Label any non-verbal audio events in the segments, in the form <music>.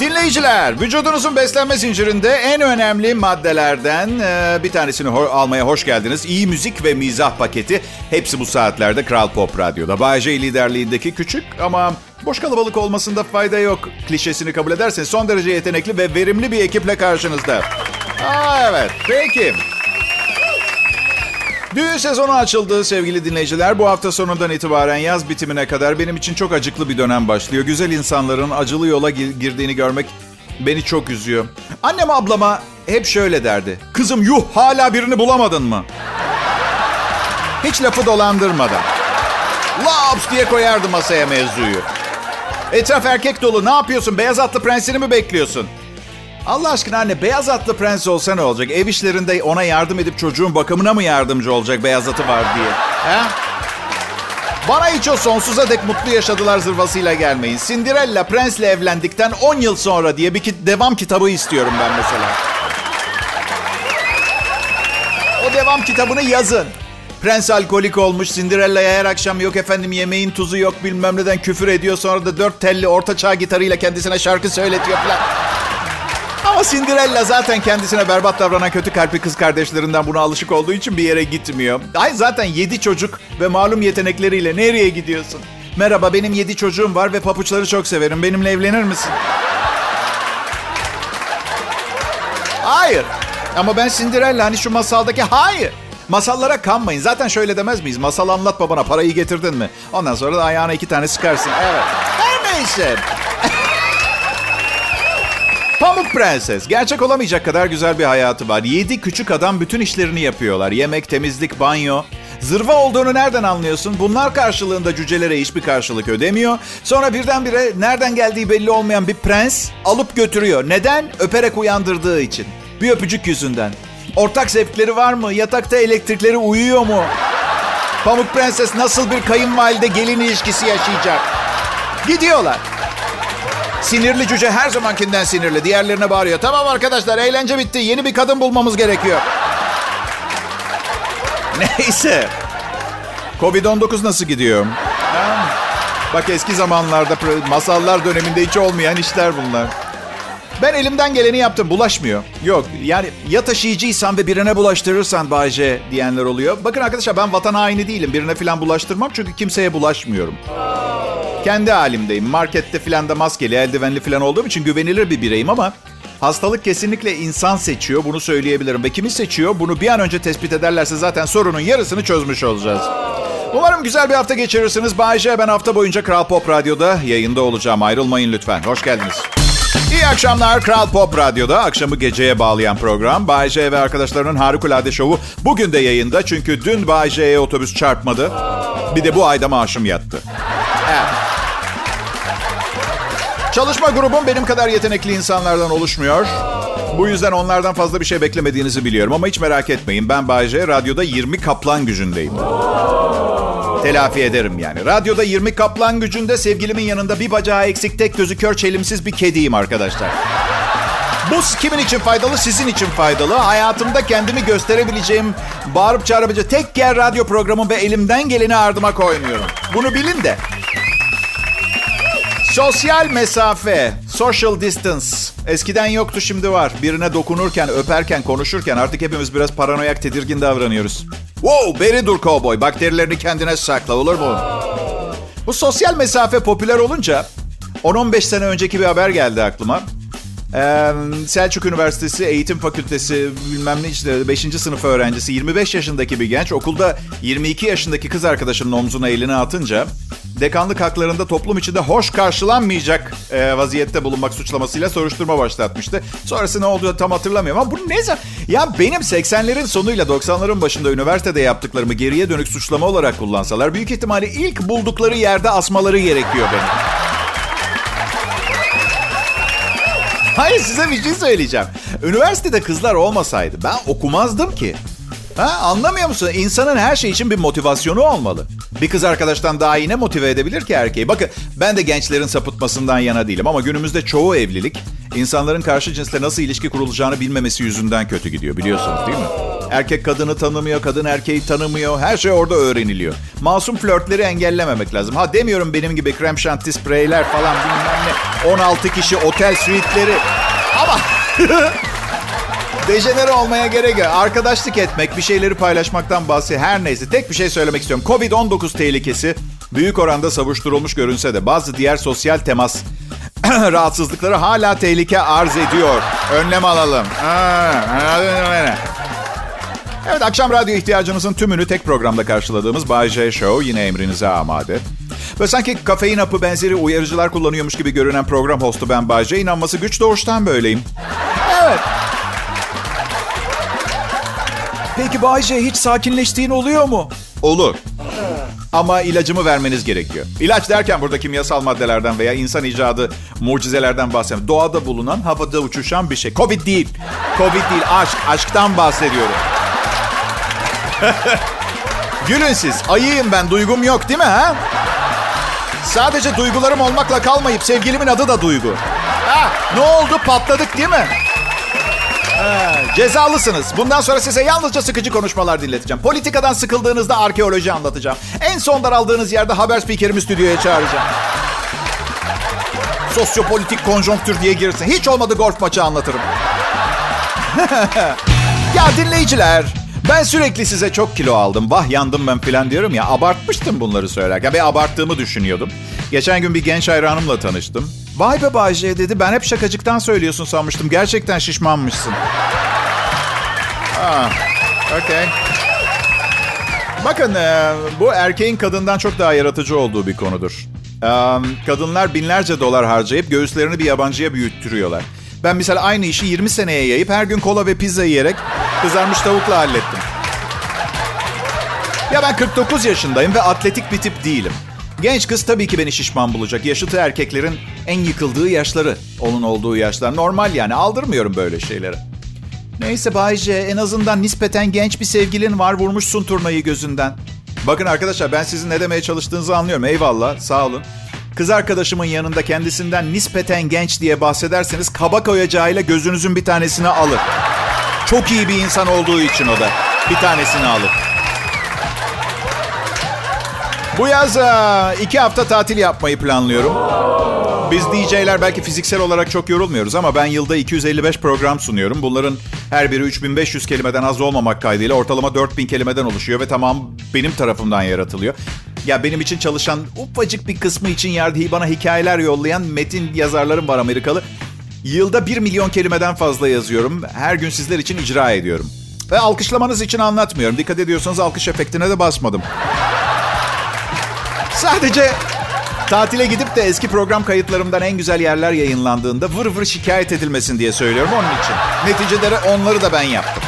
Dinleyiciler, vücudunuzun beslenme zincirinde en önemli maddelerden e, bir tanesini almaya hoş geldiniz. İyi müzik ve mizah paketi. Hepsi bu saatlerde Kral Pop Radyo'da. Bay J liderliğindeki küçük ama boş kalabalık olmasında fayda yok klişesini kabul ederseniz son derece yetenekli ve verimli bir ekiple karşınızda. Aa, evet, peki. Düğün sezonu açıldı sevgili dinleyiciler. Bu hafta sonundan itibaren yaz bitimine kadar benim için çok acıklı bir dönem başlıyor. Güzel insanların acılı yola girdiğini görmek beni çok üzüyor. Annem ablama hep şöyle derdi. Kızım yuh hala birini bulamadın mı? Hiç lafı dolandırmadan. Laps diye koyardı masaya mevzuyu. Etraf erkek dolu. Ne yapıyorsun? Beyaz atlı prensini mi bekliyorsun? Allah aşkına anne beyaz atlı prens olsa ne olacak? Ev işlerinde ona yardım edip çocuğun bakımına mı yardımcı olacak beyaz atı var diye? He? Bana hiç o sonsuza dek mutlu yaşadılar zırvasıyla gelmeyin. Cinderella prensle evlendikten 10 yıl sonra diye bir kit- devam kitabı istiyorum ben mesela. O devam kitabını yazın. Prens alkolik olmuş, Cinderella'ya her akşam yok efendim yemeğin tuzu yok bilmem neden küfür ediyor. Sonra da dört telli orta çağ gitarıyla kendisine şarkı söyletiyor falan. Ama Cinderella zaten kendisine berbat davranan kötü kalpli kız kardeşlerinden buna alışık olduğu için bir yere gitmiyor. Ay zaten yedi çocuk ve malum yetenekleriyle nereye gidiyorsun? Merhaba benim yedi çocuğum var ve papuçları çok severim. Benimle evlenir misin? Hayır. Ama ben Cinderella hani şu masaldaki hayır. Masallara kanmayın. Zaten şöyle demez miyiz? Masal anlatma bana parayı getirdin mi? Ondan sonra da ayağına iki tane sıkarsın. Evet. Her neyse. Prenses. Gerçek olamayacak kadar güzel bir hayatı var. Yedi küçük adam bütün işlerini yapıyorlar. Yemek, temizlik, banyo. Zırva olduğunu nereden anlıyorsun? Bunlar karşılığında cücelere hiçbir karşılık ödemiyor. Sonra birdenbire nereden geldiği belli olmayan bir prens alıp götürüyor. Neden? Öperek uyandırdığı için. Bir öpücük yüzünden. Ortak zevkleri var mı? Yatakta elektrikleri uyuyor mu? Pamuk Prenses nasıl bir kayınvalide gelin ilişkisi yaşayacak? Gidiyorlar. Sinirli cüce her zamankinden sinirli. Diğerlerine bağırıyor. Tamam arkadaşlar eğlence bitti. Yeni bir kadın bulmamız gerekiyor. <laughs> Neyse. Covid-19 nasıl gidiyor? Ha? Bak eski zamanlarda masallar döneminde hiç olmayan işler bunlar. Ben elimden geleni yaptım. Bulaşmıyor. Yok yani ya taşıyıcıysan ve birine bulaştırırsan Bayce diyenler oluyor. Bakın arkadaşlar ben vatan haini değilim. Birine falan bulaştırmam çünkü kimseye bulaşmıyorum. Kendi halimdeyim. Markette filan da maskeli, eldivenli filan olduğum için güvenilir bir bireyim ama hastalık kesinlikle insan seçiyor. Bunu söyleyebilirim. Ve kimi seçiyor? Bunu bir an önce tespit ederlerse zaten sorunun yarısını çözmüş olacağız. Umarım güzel bir hafta geçirirsiniz. Bayce ben hafta boyunca Kral Pop Radyo'da yayında olacağım. Ayrılmayın lütfen. Hoş geldiniz. İyi akşamlar Kral Pop Radyo'da akşamı geceye bağlayan program. Bay ve arkadaşlarının harikulade şovu bugün de yayında. Çünkü dün Bay otobüs çarpmadı. Bir de bu ayda maaşım yattı. Çalışma grubum benim kadar yetenekli insanlardan oluşmuyor. Bu yüzden onlardan fazla bir şey beklemediğinizi biliyorum. Ama hiç merak etmeyin. Ben Bay J, radyoda 20 kaplan gücündeyim. Telafi ederim yani. Radyoda 20 kaplan gücünde sevgilimin yanında bir bacağı eksik, tek gözü kör, çelimsiz bir kediyim arkadaşlar. Bu kimin için faydalı? Sizin için faydalı. Hayatımda kendimi gösterebileceğim, bağırıp çağırabileceğim tek yer radyo programı ve elimden geleni ardıma koymuyorum. Bunu bilin de. Sosyal mesafe, social distance. Eskiden yoktu şimdi var. Birine dokunurken, öperken, konuşurken artık hepimiz biraz paranoyak, tedirgin davranıyoruz. Wow, beri dur kovboy. Bakterilerini kendine sakla olur mu? Bu sosyal mesafe popüler olunca 10-15 sene önceki bir haber geldi aklıma. Ee, Selçuk Üniversitesi Eğitim Fakültesi bilmem ne işte 5. sınıf öğrencisi 25 yaşındaki bir genç okulda 22 yaşındaki kız arkadaşının omzuna elini atınca dekanlık haklarında toplum içinde hoş karşılanmayacak e, vaziyette bulunmak suçlamasıyla soruşturma başlatmıştı. Sonrası ne oldu tam hatırlamıyorum ama bu ne zaman... Ya benim 80'lerin sonuyla 90'ların başında üniversitede yaptıklarımı geriye dönük suçlama olarak kullansalar büyük ihtimalle ilk buldukları yerde asmaları gerekiyor benim. Hayır size bir şey söyleyeceğim. Üniversitede kızlar olmasaydı ben okumazdım ki. Ha, anlamıyor musun? İnsanın her şey için bir motivasyonu olmalı. Bir kız arkadaştan daha iyi ne motive edebilir ki erkeği? Bakın ben de gençlerin sapıtmasından yana değilim ama günümüzde çoğu evlilik insanların karşı cinsle nasıl ilişki kurulacağını bilmemesi yüzünden kötü gidiyor biliyorsunuz değil mi? Erkek kadını tanımıyor, kadın erkeği tanımıyor. Her şey orada öğreniliyor. Masum flörtleri engellememek lazım. Ha demiyorum benim gibi krem şanti spreyler falan bilmem ne. 16 kişi otel suite'leri. Ama <laughs> Dejenere olmaya gerek yok. Arkadaşlık etmek, bir şeyleri paylaşmaktan bahsediyor. Her neyse tek bir şey söylemek istiyorum. Covid-19 tehlikesi büyük oranda savuşturulmuş görünse de bazı diğer sosyal temas <clears throat> rahatsızlıkları hala tehlike arz ediyor. Önlem alalım. Evet akşam radyo ihtiyacınızın tümünü tek programda karşıladığımız Bay J Show yine emrinize amade. Ve sanki kafein hapı benzeri uyarıcılar kullanıyormuş gibi görünen program hostu ben Bay J. İnanması güç doğuştan böyleyim. Evet. Peki Bayce hiç sakinleştiğin oluyor mu? Olur. Ama ilacımı vermeniz gerekiyor. İlaç derken burada kimyasal maddelerden veya insan icadı mucizelerden bahsediyorum. Doğada bulunan, havada uçuşan bir şey. Covid değil. Covid değil, aşk. Aşktan bahsediyorum. <laughs> Gülün siz. Ayıyım ben, duygum yok değil mi ha? Sadece duygularım olmakla kalmayıp sevgilimin adı da Duygu. Ha, ne oldu patladık değil mi? Cezalısınız. Bundan sonra size yalnızca sıkıcı konuşmalar dinleteceğim. Politikadan sıkıldığınızda arkeoloji anlatacağım. En son daraldığınız yerde haber spikerimi stüdyoya çağıracağım. Sosyopolitik konjonktür diye girsin. Hiç olmadı golf maçı anlatırım. <laughs> ya dinleyiciler, ben sürekli size çok kilo aldım. Vah yandım ben falan diyorum ya. Abartmıştım bunları söylerken. Ben abarttığımı düşünüyordum. Geçen gün bir genç hayranımla tanıştım. Vay be Bayce dedi. Ben hep şakacıktan söylüyorsun sanmıştım. Gerçekten şişmanmışsın. Ah, okay. Bakın e, bu erkeğin kadından çok daha yaratıcı olduğu bir konudur. Kadınlar binlerce dolar harcayıp göğüslerini bir yabancıya büyüttürüyorlar. Ben mesela aynı işi 20 seneye yayıp her gün kola ve pizza yiyerek kızarmış tavukla hallettim. Ya ben 49 yaşındayım ve atletik bir tip değilim. Genç kız tabii ki beni şişman bulacak. Yaşıtı erkeklerin en yıkıldığı yaşları. Onun olduğu yaşlar. Normal yani. Aldırmıyorum böyle şeyleri. Neyse Bayce en azından nispeten genç bir sevgilin var. Vurmuşsun turnayı gözünden. Bakın arkadaşlar ben sizin ne demeye çalıştığınızı anlıyorum. Eyvallah sağ olun. Kız arkadaşımın yanında kendisinden nispeten genç diye bahsederseniz kaba koyacağıyla gözünüzün bir tanesini alır. Çok iyi bir insan olduğu için o da. Bir tanesini alır. Bu yaz iki hafta tatil yapmayı planlıyorum. Biz DJ'ler belki fiziksel olarak çok yorulmuyoruz ama ben yılda 255 program sunuyorum. Bunların her biri 3500 kelimeden az olmamak kaydıyla ortalama 4000 kelimeden oluşuyor ve tamam benim tarafımdan yaratılıyor. Ya benim için çalışan ufacık bir kısmı için yardım bana hikayeler yollayan metin yazarlarım var Amerikalı. Yılda 1 milyon kelimeden fazla yazıyorum. Her gün sizler için icra ediyorum. Ve alkışlamanız için anlatmıyorum. Dikkat ediyorsanız alkış efektine de basmadım. Sadece tatile gidip de eski program kayıtlarımdan en güzel yerler yayınlandığında vır vır şikayet edilmesin diye söylüyorum onun için. Neticede onları da ben yaptım.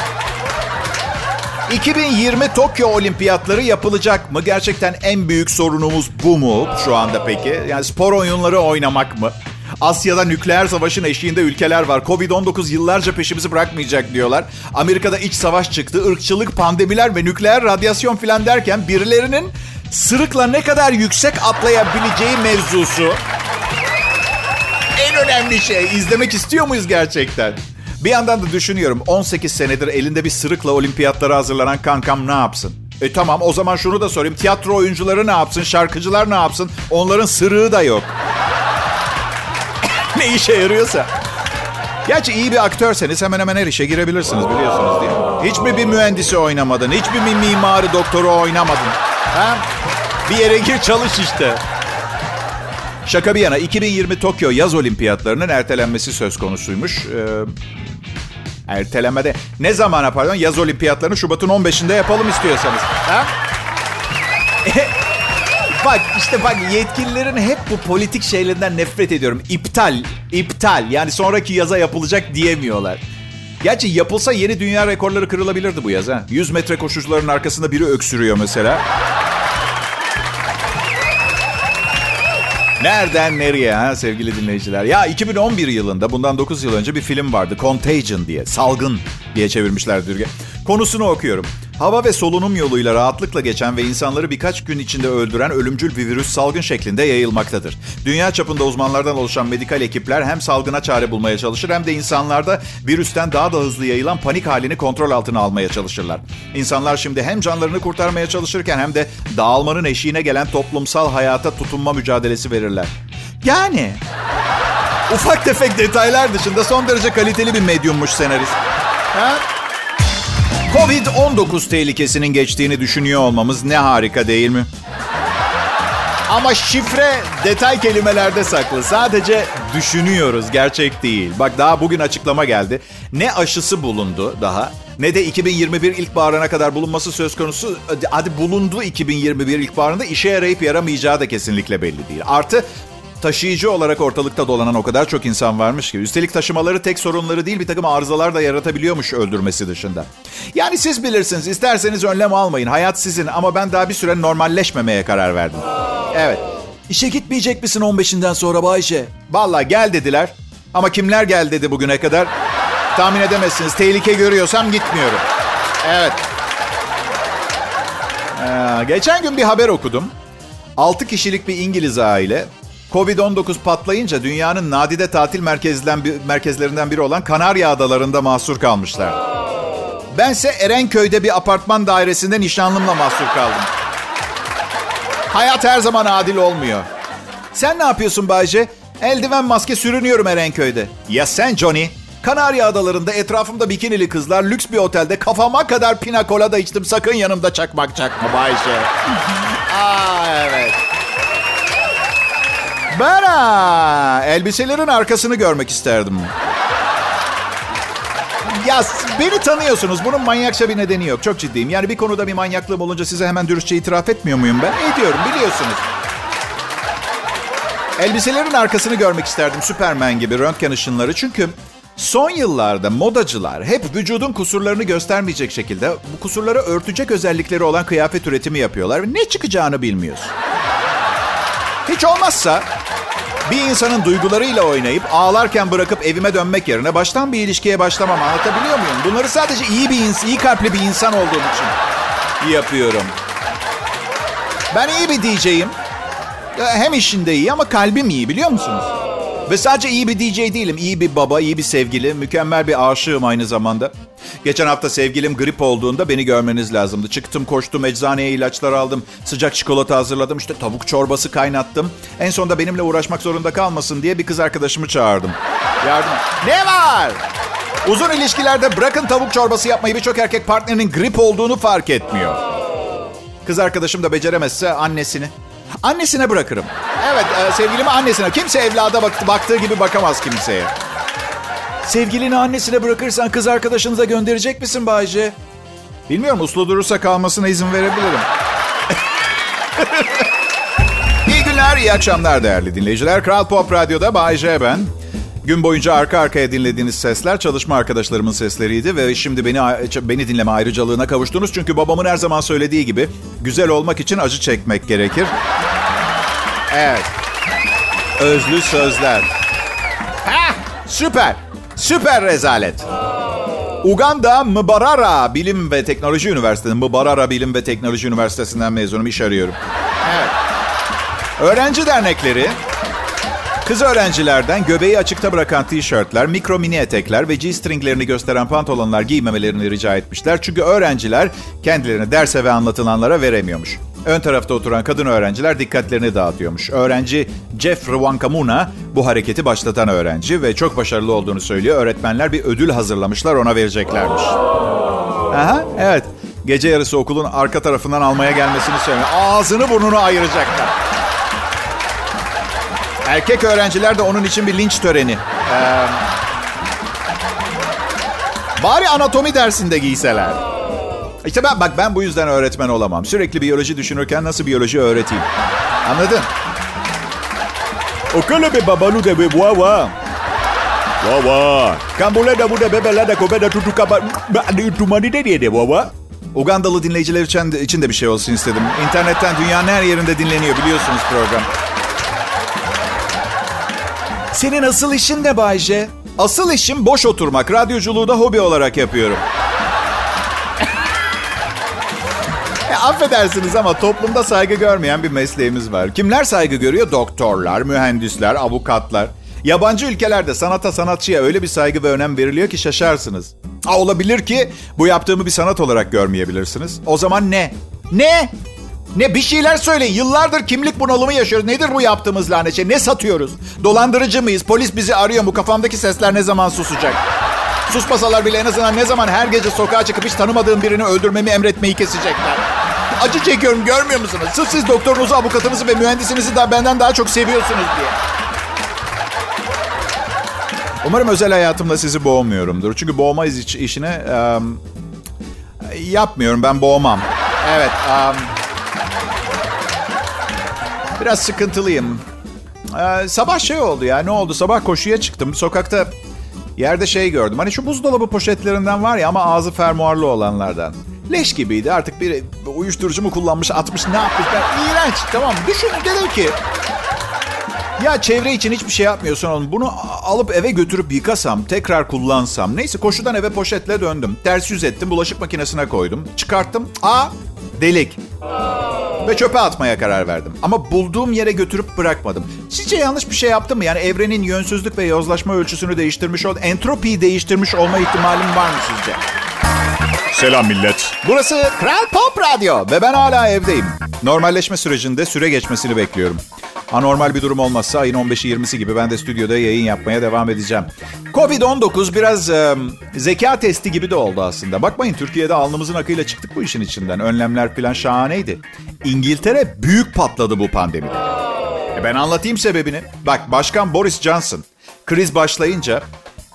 2020 Tokyo Olimpiyatları yapılacak mı? Gerçekten en büyük sorunumuz bu mu şu anda peki? Yani spor oyunları oynamak mı? Asya'da nükleer savaşın eşiğinde ülkeler var. Covid-19 yıllarca peşimizi bırakmayacak diyorlar. Amerika'da iç savaş çıktı. ırkçılık, pandemiler ve nükleer radyasyon filan derken birilerinin sırıkla ne kadar yüksek atlayabileceği mevzusu. En önemli şey. izlemek istiyor muyuz gerçekten? Bir yandan da düşünüyorum 18 senedir elinde bir sırıkla olimpiyatlara hazırlanan kankam ne yapsın? E tamam o zaman şunu da sorayım. Tiyatro oyuncuları ne yapsın? Şarkıcılar ne yapsın? Onların sırığı da yok. ne işe yarıyorsa. Gerçi iyi bir aktörseniz hemen hemen her işe girebilirsiniz biliyorsunuz değil mi? Hiç mi bir mühendisi oynamadın? Hiç mi bir mimarı doktoru oynamadın? Ha? Bir yere gir çalış işte. Şaka bir yana 2020 Tokyo yaz olimpiyatlarının ertelenmesi söz konusuymuş. Ee, ertelemede ne zamana pardon yaz olimpiyatlarını Şubat'ın 15'inde yapalım istiyorsanız. Ha? <laughs> bak işte bak yetkililerin hep bu politik şeylerinden nefret ediyorum. İptal, iptal yani sonraki yaza yapılacak diyemiyorlar. Gerçi yapılsa yeni dünya rekorları kırılabilirdi bu yaz ha. 100 metre koşucuların arkasında biri öksürüyor mesela. Nereden nereye ha sevgili dinleyiciler? Ya 2011 yılında bundan 9 yıl önce bir film vardı. Contagion diye. Salgın diye çevirmişler Türkiye. Konusunu okuyorum. Hava ve solunum yoluyla rahatlıkla geçen ve insanları birkaç gün içinde öldüren ölümcül bir virüs salgın şeklinde yayılmaktadır. Dünya çapında uzmanlardan oluşan medikal ekipler hem salgına çare bulmaya çalışır hem de insanlarda virüsten daha da hızlı yayılan panik halini kontrol altına almaya çalışırlar. İnsanlar şimdi hem canlarını kurtarmaya çalışırken hem de dağılmanın eşiğine gelen toplumsal hayata tutunma mücadelesi verirler. Yani ufak tefek detaylar dışında son derece kaliteli bir medyummuş senarist. Ha? Covid-19 tehlikesinin geçtiğini düşünüyor olmamız ne harika değil mi? Ama şifre detay kelimelerde saklı. Sadece düşünüyoruz, gerçek değil. Bak daha bugün açıklama geldi. Ne aşısı bulundu daha ne de 2021 ilkbaharına kadar bulunması söz konusu. Hadi bulundu 2021 ilkbaharında işe yarayıp yaramayacağı da kesinlikle belli değil. Artı taşıyıcı olarak ortalıkta dolanan o kadar çok insan varmış ki. Üstelik taşımaları tek sorunları değil bir takım arızalar da yaratabiliyormuş öldürmesi dışında. Yani siz bilirsiniz isterseniz önlem almayın. Hayat sizin ama ben daha bir süre normalleşmemeye karar verdim. Evet. İşe gitmeyecek misin 15'inden sonra Bayşe? Valla gel dediler. Ama kimler gel dedi bugüne kadar? Tahmin edemezsiniz. Tehlike görüyorsam gitmiyorum. Evet. Ee, geçen gün bir haber okudum. 6 kişilik bir İngiliz aile Covid-19 patlayınca dünyanın nadide tatil merkezlerinden biri olan Kanarya Adaları'nda mahsur kalmışlar. Bense Erenköy'de bir apartman dairesinde nişanlımla mahsur kaldım. Hayat her zaman adil olmuyor. Sen ne yapıyorsun Bayce? Eldiven maske sürünüyorum Erenköy'de. Ya sen Johnny? Kanarya Adaları'nda etrafımda bikinili kızlar lüks bir otelde kafama kadar pina colada içtim. Sakın yanımda çakmak çakma Bayce. <laughs> Aa evet. Ben ha, elbiselerin arkasını görmek isterdim. Ya beni tanıyorsunuz. Bunun manyakça bir nedeni yok. Çok ciddiyim. Yani bir konuda bir manyaklığım olunca size hemen dürüstçe itiraf etmiyor muyum ben? Ediyorum biliyorsunuz. Elbiselerin arkasını görmek isterdim. Superman gibi röntgen ışınları. Çünkü son yıllarda modacılar hep vücudun kusurlarını göstermeyecek şekilde bu kusurları örtecek özellikleri olan kıyafet üretimi yapıyorlar. Ve ne çıkacağını bilmiyoruz. Hiç olmazsa bir insanın duygularıyla oynayıp ağlarken bırakıp evime dönmek yerine baştan bir ilişkiye başlamam anlatabiliyor muyum? Bunları sadece iyi bir insan, iyi kalpli bir insan olduğum için yapıyorum. Ben iyi bir DJ'yim. Hem işinde iyi ama kalbim iyi biliyor musunuz? Ve sadece iyi bir DJ değilim. İyi bir baba, iyi bir sevgili, mükemmel bir aşığım aynı zamanda. Geçen hafta sevgilim grip olduğunda beni görmeniz lazımdı. Çıktım koştum eczaneye ilaçlar aldım. Sıcak çikolata hazırladım. işte tavuk çorbası kaynattım. En sonunda benimle uğraşmak zorunda kalmasın diye bir kız arkadaşımı çağırdım. Yardım. Ne var? Uzun ilişkilerde bırakın tavuk çorbası yapmayı birçok erkek partnerinin grip olduğunu fark etmiyor. Kız arkadaşım da beceremezse annesini. Annesine bırakırım. Evet e, sevgilimi annesine. Kimse evlada baktı, baktığı gibi bakamaz kimseye. Sevgilini annesine bırakırsan kız arkadaşınıza gönderecek misin Bayce? Bilmiyorum uslu durursa kalmasına izin verebilirim. İyi günler, iyi akşamlar değerli dinleyiciler. Kral Pop Radyo'da Bayce ben. Gün boyunca arka arkaya dinlediğiniz sesler çalışma arkadaşlarımın sesleriydi ve şimdi beni beni dinleme ayrıcalığına kavuştunuz. Çünkü babamın her zaman söylediği gibi güzel olmak için acı çekmek gerekir. Evet. Özlü sözler. Ha, süper. Süper rezalet. Uganda Mbarara Bilim ve Teknoloji Üniversitesi, Mbarara Bilim ve Teknoloji Üniversitesi'nden mezunum, iş arıyorum. Evet. Öğrenci dernekleri Kız öğrencilerden göbeği açıkta bırakan tişörtler, mikro mini etekler ve G-stringlerini gösteren pantolonlar giymemelerini rica etmişler. Çünkü öğrenciler kendilerini derse ve anlatılanlara veremiyormuş. Ön tarafta oturan kadın öğrenciler dikkatlerini dağıtıyormuş. Öğrenci Jeff Rwankamuna bu hareketi başlatan öğrenci ve çok başarılı olduğunu söylüyor. Öğretmenler bir ödül hazırlamışlar ona vereceklermiş. Aha evet. Gece yarısı okulun arka tarafından almaya gelmesini söylüyor. Ağzını burnunu ayıracaklar. Erkek öğrenciler de onun için bir linç töreni. Ee, bari anatomi dersinde giyseler. İşte ben bak ben bu yüzden öğretmen olamam. Sürekli biyoloji düşünürken nasıl biyoloji öğreteyim? Anladın? Okala be babalu de be wawa. Wawa. Kambula da bu da bebeler de kobe da tutu kaba. Tumani de diye de wawa. Ugandalı dinleyiciler için de, için de bir şey olsun istedim. İnternetten dünyanın her yerinde dinleniyor biliyorsunuz program. Senin asıl işin ne Bayce? Asıl işim boş oturmak. Radyoculuğu da hobi olarak yapıyorum. <laughs> Affedersiniz ama toplumda saygı görmeyen bir mesleğimiz var. Kimler saygı görüyor? Doktorlar, mühendisler, avukatlar. Yabancı ülkelerde sanata sanatçıya öyle bir saygı ve önem veriliyor ki şaşarsınız. Ha, olabilir ki bu yaptığımı bir sanat olarak görmeyebilirsiniz. O zaman ne? Ne? Ne bir şeyler söyleyin. Yıllardır kimlik bunalımı yaşıyoruz. Nedir bu yaptığımız lanet şey? Ne satıyoruz? Dolandırıcı mıyız? Polis bizi arıyor mu? Kafamdaki sesler ne zaman susacak? Susmasalar bile en azından ne zaman her gece sokağa çıkıp hiç tanımadığım birini öldürmemi emretmeyi kesecekler. Acı çekiyorum görmüyor musunuz? Sırf siz doktorunuzu, avukatınızı ve mühendisinizi daha benden daha çok seviyorsunuz diye. Umarım özel hayatımda sizi boğmuyorumdur. Çünkü boğma iş, işini um, yapmıyorum. Ben boğmam. Evet. Um, biraz sıkıntılıyım. Ee, sabah şey oldu ya. Ne oldu? Sabah koşuya çıktım. Sokakta yerde şey gördüm. Hani şu buzdolabı poşetlerinden var ya ama ağzı fermuarlı olanlardan. Leş gibiydi. Artık bir uyuşturucu mu kullanmış, atmış, ne yapmış? Ben, iğrenç. Tamam. Düşün dedim ki ya çevre için hiçbir şey yapmıyorsun oğlum. Bunu alıp eve götürüp yıkasam, tekrar kullansam. Neyse koşudan eve poşetle döndüm. Ters yüz ettim, bulaşık makinesine koydum. Çıkarttım. Aa, delik. Ve çöpe atmaya karar verdim. Ama bulduğum yere götürüp bırakmadım. Sizce yanlış bir şey yaptım mı? Yani evrenin yönsüzlük ve yozlaşma ölçüsünü değiştirmiş ol, entropiyi değiştirmiş olma ihtimalim var mı sizce? Selam millet. Burası Kral Pop Radyo ve ben hala evdeyim. Normalleşme sürecinde süre geçmesini bekliyorum. Anormal bir durum olmazsa ayın 15'i 20'si gibi ben de stüdyoda yayın yapmaya devam edeceğim. Covid-19 biraz e, zeka testi gibi de oldu aslında. Bakmayın Türkiye'de alnımızın akıyla çıktık bu işin içinden. Önlemler falan şahaneydi. İngiltere büyük patladı bu pandemide. E ben anlatayım sebebini. Bak Başkan Boris Johnson kriz başlayınca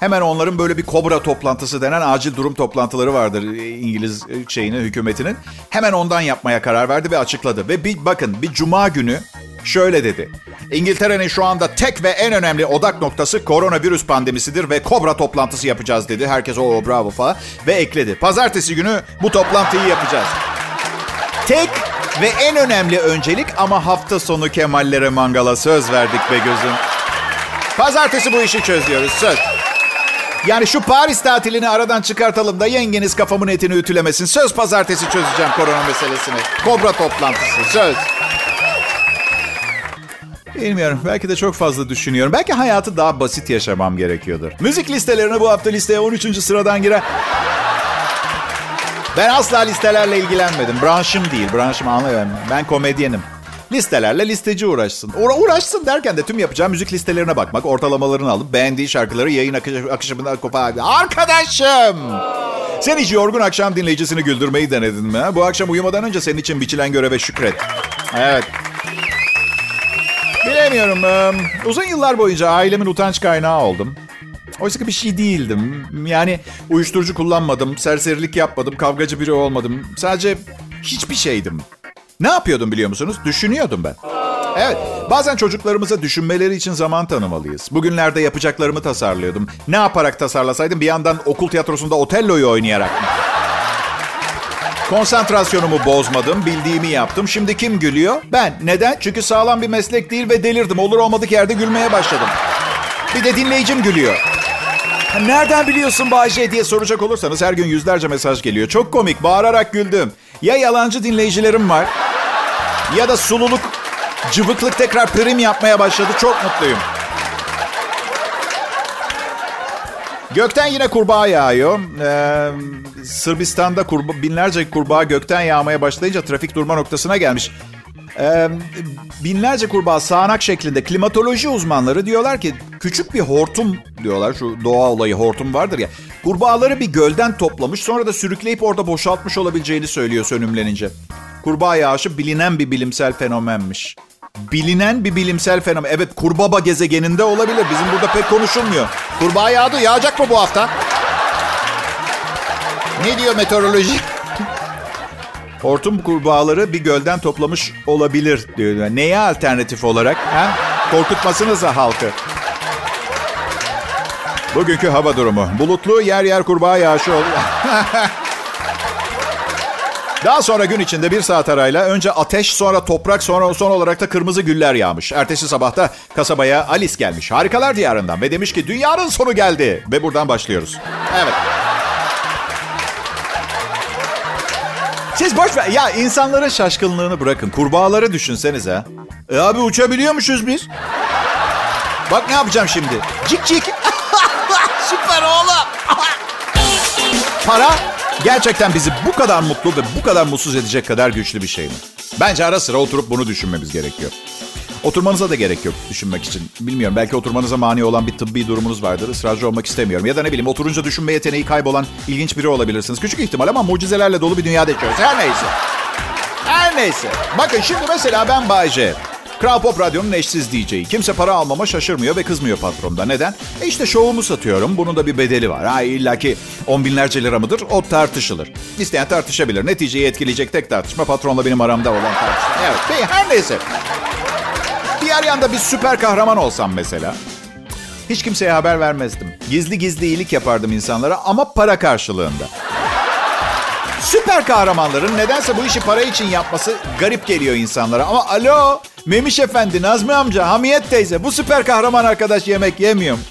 Hemen onların böyle bir kobra toplantısı denen acil durum toplantıları vardır İngiliz şeyinin, hükümetinin. Hemen ondan yapmaya karar verdi ve açıkladı. Ve bir bakın bir cuma günü şöyle dedi. İngiltere'nin şu anda tek ve en önemli odak noktası koronavirüs pandemisidir ve kobra toplantısı yapacağız dedi. Herkes o bravo falan ve ekledi. Pazartesi günü bu toplantıyı yapacağız. Tek ve en önemli öncelik ama hafta sonu Kemallere mangala söz verdik be gözüm. Pazartesi bu işi çözüyoruz söz. Yani şu Paris tatilini aradan çıkartalım da yengeniz kafamın etini ütülemesin. Söz pazartesi çözeceğim korona meselesini. Kobra toplantısı söz. Bilmiyorum. Belki de çok fazla düşünüyorum. Belki hayatı daha basit yaşamam gerekiyordur. Müzik listelerine bu hafta listeye 13. sıradan girer. Ben asla listelerle ilgilenmedim. Branşım değil. Branşım anlıyorum. Ben komedyenim. Listelerle listeci uğraşsın. Uğra uğraşsın derken de tüm yapacağım müzik listelerine bakmak, ortalamalarını alıp beğendiği şarkıları yayın akış akışımından kopar. Arkadaşım! Sen hiç yorgun akşam dinleyicisini güldürmeyi denedin mi? Bu akşam uyumadan önce senin için biçilen göreve şükret. Evet. Bilemiyorum. Uzun yıllar boyunca ailemin utanç kaynağı oldum. Oysa ki bir şey değildim. Yani uyuşturucu kullanmadım, serserilik yapmadım, kavgacı biri olmadım. Sadece hiçbir şeydim. Ne yapıyordum biliyor musunuz? Düşünüyordum ben. Evet, bazen çocuklarımıza düşünmeleri için zaman tanımalıyız. Bugünlerde yapacaklarımı tasarlıyordum. Ne yaparak tasarlasaydım bir yandan okul tiyatrosunda Otello'yu oynayarak? Konsantrasyonumu bozmadım, bildiğimi yaptım. Şimdi kim gülüyor? Ben. Neden? Çünkü sağlam bir meslek değil ve delirdim. Olur olmadık yerde gülmeye başladım. Bir de dinleyicim gülüyor. Nereden biliyorsun Bayce diye soracak olursanız her gün yüzlerce mesaj geliyor. Çok komik, bağırarak güldüm. Ya yalancı dinleyicilerim var ya da sululuk, cıvıklık tekrar prim yapmaya başladı. Çok mutluyum. Gökten yine kurbağa yağıyor. Ee, Sırbistan'da kurba, binlerce kurbağa gökten yağmaya başlayınca trafik durma noktasına gelmiş. Ee, binlerce kurbağa sağanak şeklinde klimatoloji uzmanları diyorlar ki küçük bir hortum diyorlar. Şu doğa olayı hortum vardır ya. Kurbağaları bir gölden toplamış sonra da sürükleyip orada boşaltmış olabileceğini söylüyor sönümlenince. Kurbağa yağışı bilinen bir bilimsel fenomenmiş. Bilinen bir bilimsel fenomen. Evet kurbaba gezegeninde olabilir. Bizim burada pek konuşulmuyor. Kurbağa yağdı. Yağacak mı bu hafta? Ne diyor meteoroloji? <laughs> Hortum kurbağaları bir gölden toplamış olabilir diyor. Neye alternatif olarak? Ha? Korkutmasınıza halkı. Bugünkü hava durumu. Bulutlu yer yer kurbağa yağışı oluyor. <laughs> Daha sonra gün içinde bir saat arayla önce ateş sonra toprak sonra son olarak da kırmızı güller yağmış. Ertesi sabahta kasabaya Alice gelmiş. Harikalar diyarından ve demiş ki dünyanın sonu geldi. Ve buradan başlıyoruz. Evet. Siz boş ver. Ya insanların şaşkınlığını bırakın. Kurbağaları düşünsenize. E abi uçabiliyormuşuz biz. Bak ne yapacağım şimdi. Cik cik. <laughs> Süper oğlum. Para gerçekten bizi bu kadar mutlu ve bu kadar mutsuz edecek kadar güçlü bir şey mi? Bence ara sıra oturup bunu düşünmemiz gerekiyor. Oturmanıza da gerek yok düşünmek için. Bilmiyorum belki oturmanıza mani olan bir tıbbi durumunuz vardır. Israrcı olmak istemiyorum. Ya da ne bileyim oturunca düşünme yeteneği kaybolan ilginç biri olabilirsiniz. Küçük ihtimal ama mucizelerle dolu bir dünyada yaşıyoruz. Her neyse. Her neyse. Bakın şimdi mesela ben Bayce. Kral Pop Radyo'nun eşsiz DJ'i. Kimse para almama şaşırmıyor ve kızmıyor patronda. Neden? E işte şovumu satıyorum. Bunun da bir bedeli var. Ha illa ki on binlerce lira mıdır? O tartışılır. İsteyen tartışabilir. Neticeyi etkileyecek tek tartışma patronla benim aramda olan tartışma. Evet. Her neyse. Diğer yanda bir süper kahraman olsam mesela. Hiç kimseye haber vermezdim. Gizli gizli iyilik yapardım insanlara ama para karşılığında. Süper kahramanların nedense bu işi para için yapması garip geliyor insanlara. Ama alo, Memiş Efendi, Nazmi amca, Hamiyet teyze bu süper kahraman arkadaş yemek yemiyor mu?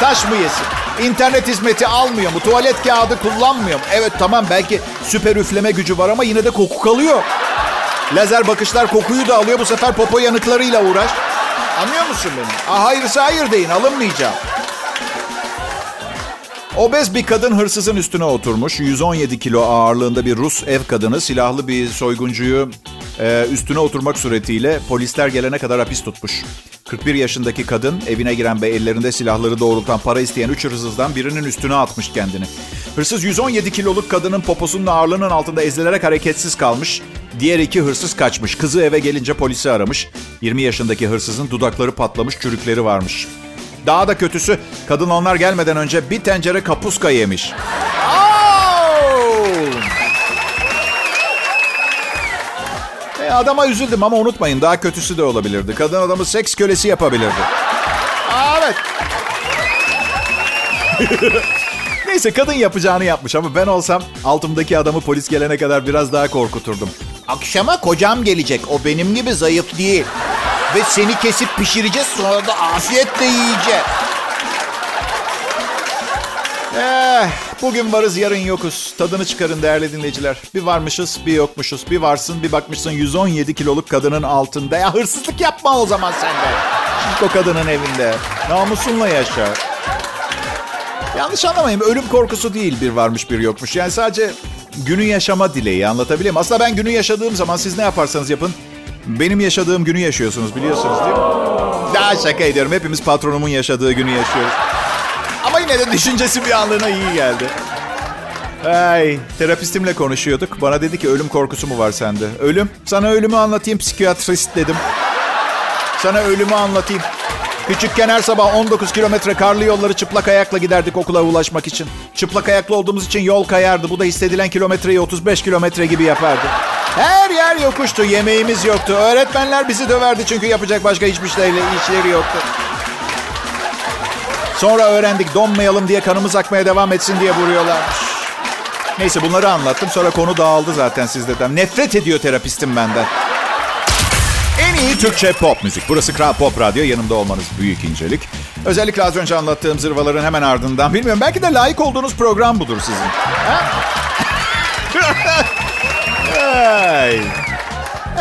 Taş mı yesin? İnternet hizmeti almıyor mu? Tuvalet kağıdı kullanmıyor mu? Evet tamam belki süper üfleme gücü var ama yine de koku kalıyor. Lazer bakışlar kokuyu da alıyor. Bu sefer popo yanıklarıyla uğraş. Anlıyor musun beni? Ah, hayırsa hayır deyin. Alınmayacağım. Obez bir kadın hırsızın üstüne oturmuş. 117 kilo ağırlığında bir Rus ev kadını silahlı bir soyguncuyu e, üstüne oturmak suretiyle polisler gelene kadar hapis tutmuş. 41 yaşındaki kadın evine giren ve ellerinde silahları doğrultan para isteyen 3 hırsızdan birinin üstüne atmış kendini. Hırsız 117 kiloluk kadının poposunun ağırlığının altında ezilerek hareketsiz kalmış. Diğer iki hırsız kaçmış. Kızı eve gelince polisi aramış. 20 yaşındaki hırsızın dudakları patlamış, çürükleri varmış. Daha da kötüsü kadın onlar gelmeden önce bir tencere kapuska yemiş. E, adama üzüldüm ama unutmayın daha kötüsü de olabilirdi. Kadın adamı seks kölesi yapabilirdi. Aa, evet. <laughs> Neyse kadın yapacağını yapmış ama ben olsam altımdaki adamı polis gelene kadar biraz daha korkuturdum. Akşama kocam gelecek. O benim gibi zayıf değil. Ve seni kesip pişireceğiz sonra da afiyetle yiyeceğiz. Eh, bugün varız yarın yokuz. Tadını çıkarın değerli dinleyiciler. Bir varmışız bir yokmuşuz. Bir varsın bir bakmışsın 117 kiloluk kadının altında. Ya hırsızlık yapma o zaman sen de. Çünkü o kadının evinde. Namusunla yaşa. Yanlış anlamayın ölüm korkusu değil bir varmış bir yokmuş. Yani sadece günü yaşama dileği anlatabiliyor muyum? Aslında ben günü yaşadığım zaman siz ne yaparsanız yapın. Benim yaşadığım günü yaşıyorsunuz biliyorsunuz değil mi? Daha şaka ediyorum. Hepimiz patronumun yaşadığı günü yaşıyoruz. Ama yine de düşüncesi bir anlığına iyi geldi. Ay, terapistimle konuşuyorduk. Bana dedi ki ölüm korkusu mu var sende? Ölüm? Sana ölümü anlatayım psikiyatrist dedim. Sana ölümü anlatayım. Küçükken her sabah 19 kilometre karlı yolları çıplak ayakla giderdik okula ulaşmak için. Çıplak ayaklı olduğumuz için yol kayardı. Bu da hissedilen kilometreyi 35 kilometre gibi yapardı. Her yer yokuştu, yemeğimiz yoktu. Öğretmenler bizi döverdi çünkü yapacak başka hiçbir şeyle işleri yoktu. Sonra öğrendik donmayalım diye kanımız akmaya devam etsin diye vuruyorlarmış. Neyse bunları anlattım. Sonra konu dağıldı zaten sizden. Nefret ediyor terapistim benden. En iyi Türkçe pop müzik. Burası Kral Pop Radyo. Yanımda olmanız büyük incelik. Özellikle az önce anlattığım zırvaların hemen ardından. Bilmiyorum belki de layık olduğunuz program budur sizin.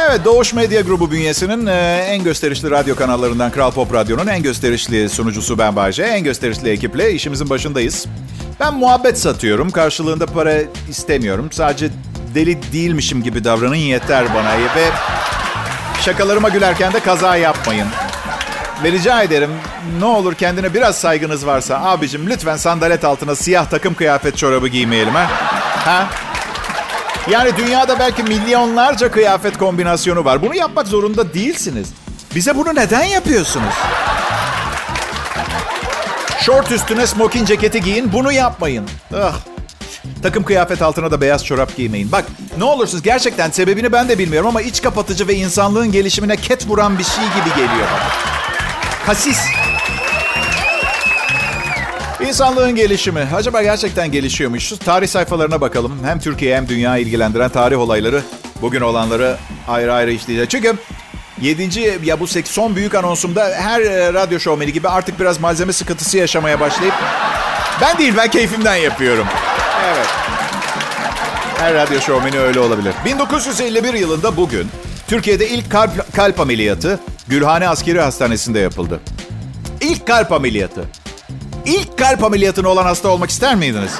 Evet Doğuş Medya Grubu bünyesinin e, en gösterişli radyo kanallarından Kral Pop Radyo'nun en gösterişli sunucusu ben Bayce. En gösterişli ekiple işimizin başındayız. Ben muhabbet satıyorum. Karşılığında para istemiyorum. Sadece deli değilmişim gibi davranın yeter bana. Ve şakalarıma gülerken de kaza yapmayın. Ve rica ederim ne olur kendine biraz saygınız varsa abicim lütfen sandalet altına siyah takım kıyafet çorabı giymeyelim ha. Ha? Yani dünyada belki milyonlarca kıyafet kombinasyonu var. Bunu yapmak zorunda değilsiniz. Bize bunu neden yapıyorsunuz? Şort üstüne smoking ceketi giyin, bunu yapmayın. Ah. Takım kıyafet altına da beyaz çorap giymeyin. Bak ne olursunuz gerçekten sebebini ben de bilmiyorum ama iç kapatıcı ve insanlığın gelişimine ket vuran bir şey gibi geliyor bana. Kasis. İnsanlığın gelişimi. Acaba gerçekten gelişiyor mu? Şu tarih sayfalarına bakalım. Hem Türkiye hem dünya ilgilendiren tarih olayları. Bugün olanları ayrı ayrı işleyeceğiz. Çünkü 7. ya bu son büyük anonsumda her e, radyo şovmeni gibi artık biraz malzeme sıkıntısı yaşamaya başlayıp ben değil ben keyfimden yapıyorum. Evet. Her radyo şovmeni öyle olabilir. 1951 yılında bugün Türkiye'de ilk kalp, kalp ameliyatı Gülhane Askeri Hastanesi'nde yapıldı. İlk kalp ameliyatı. İlk kalp ameliyatını olan hasta olmak ister miydiniz?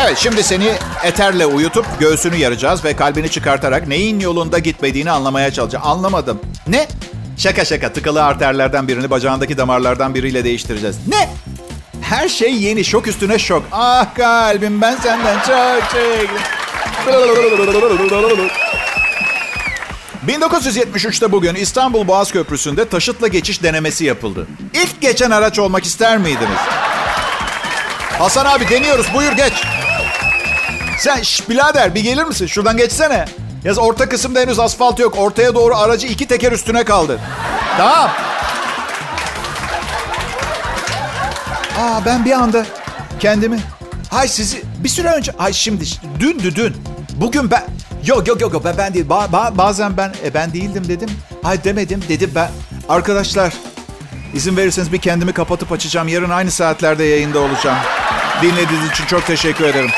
Evet şimdi seni eterle uyutup göğsünü yaracağız ve kalbini çıkartarak neyin yolunda gitmediğini anlamaya çalışacağız. Anlamadım. Ne? Şaka şaka tıkalı arterlerden birini bacağındaki damarlardan biriyle değiştireceğiz. Ne? Her şey yeni şok üstüne şok. Ah kalbim ben senden çok çektim. 1973'te bugün İstanbul Boğaz Köprüsü'nde taşıtla geçiş denemesi yapıldı. İlk geçen araç olmak ister miydiniz? Hasan abi deniyoruz buyur geç. Sen şş, birader bir gelir misin? Şuradan geçsene. Yaz orta kısımda henüz asfalt yok. Ortaya doğru aracı iki teker üstüne kaldı. Tamam. Aa ben bir anda kendimi... Hay sizi bir süre önce... Ay şimdi dündü dün. Bugün ben... Yok yok yok ben, ben değil. Ba- ba- bazen ben e, ben değildim dedim. Ay demedim dedim ben. Arkadaşlar izin verirseniz bir kendimi kapatıp açacağım. Yarın aynı saatlerde yayında olacağım. Dinlediğiniz için çok teşekkür ederim.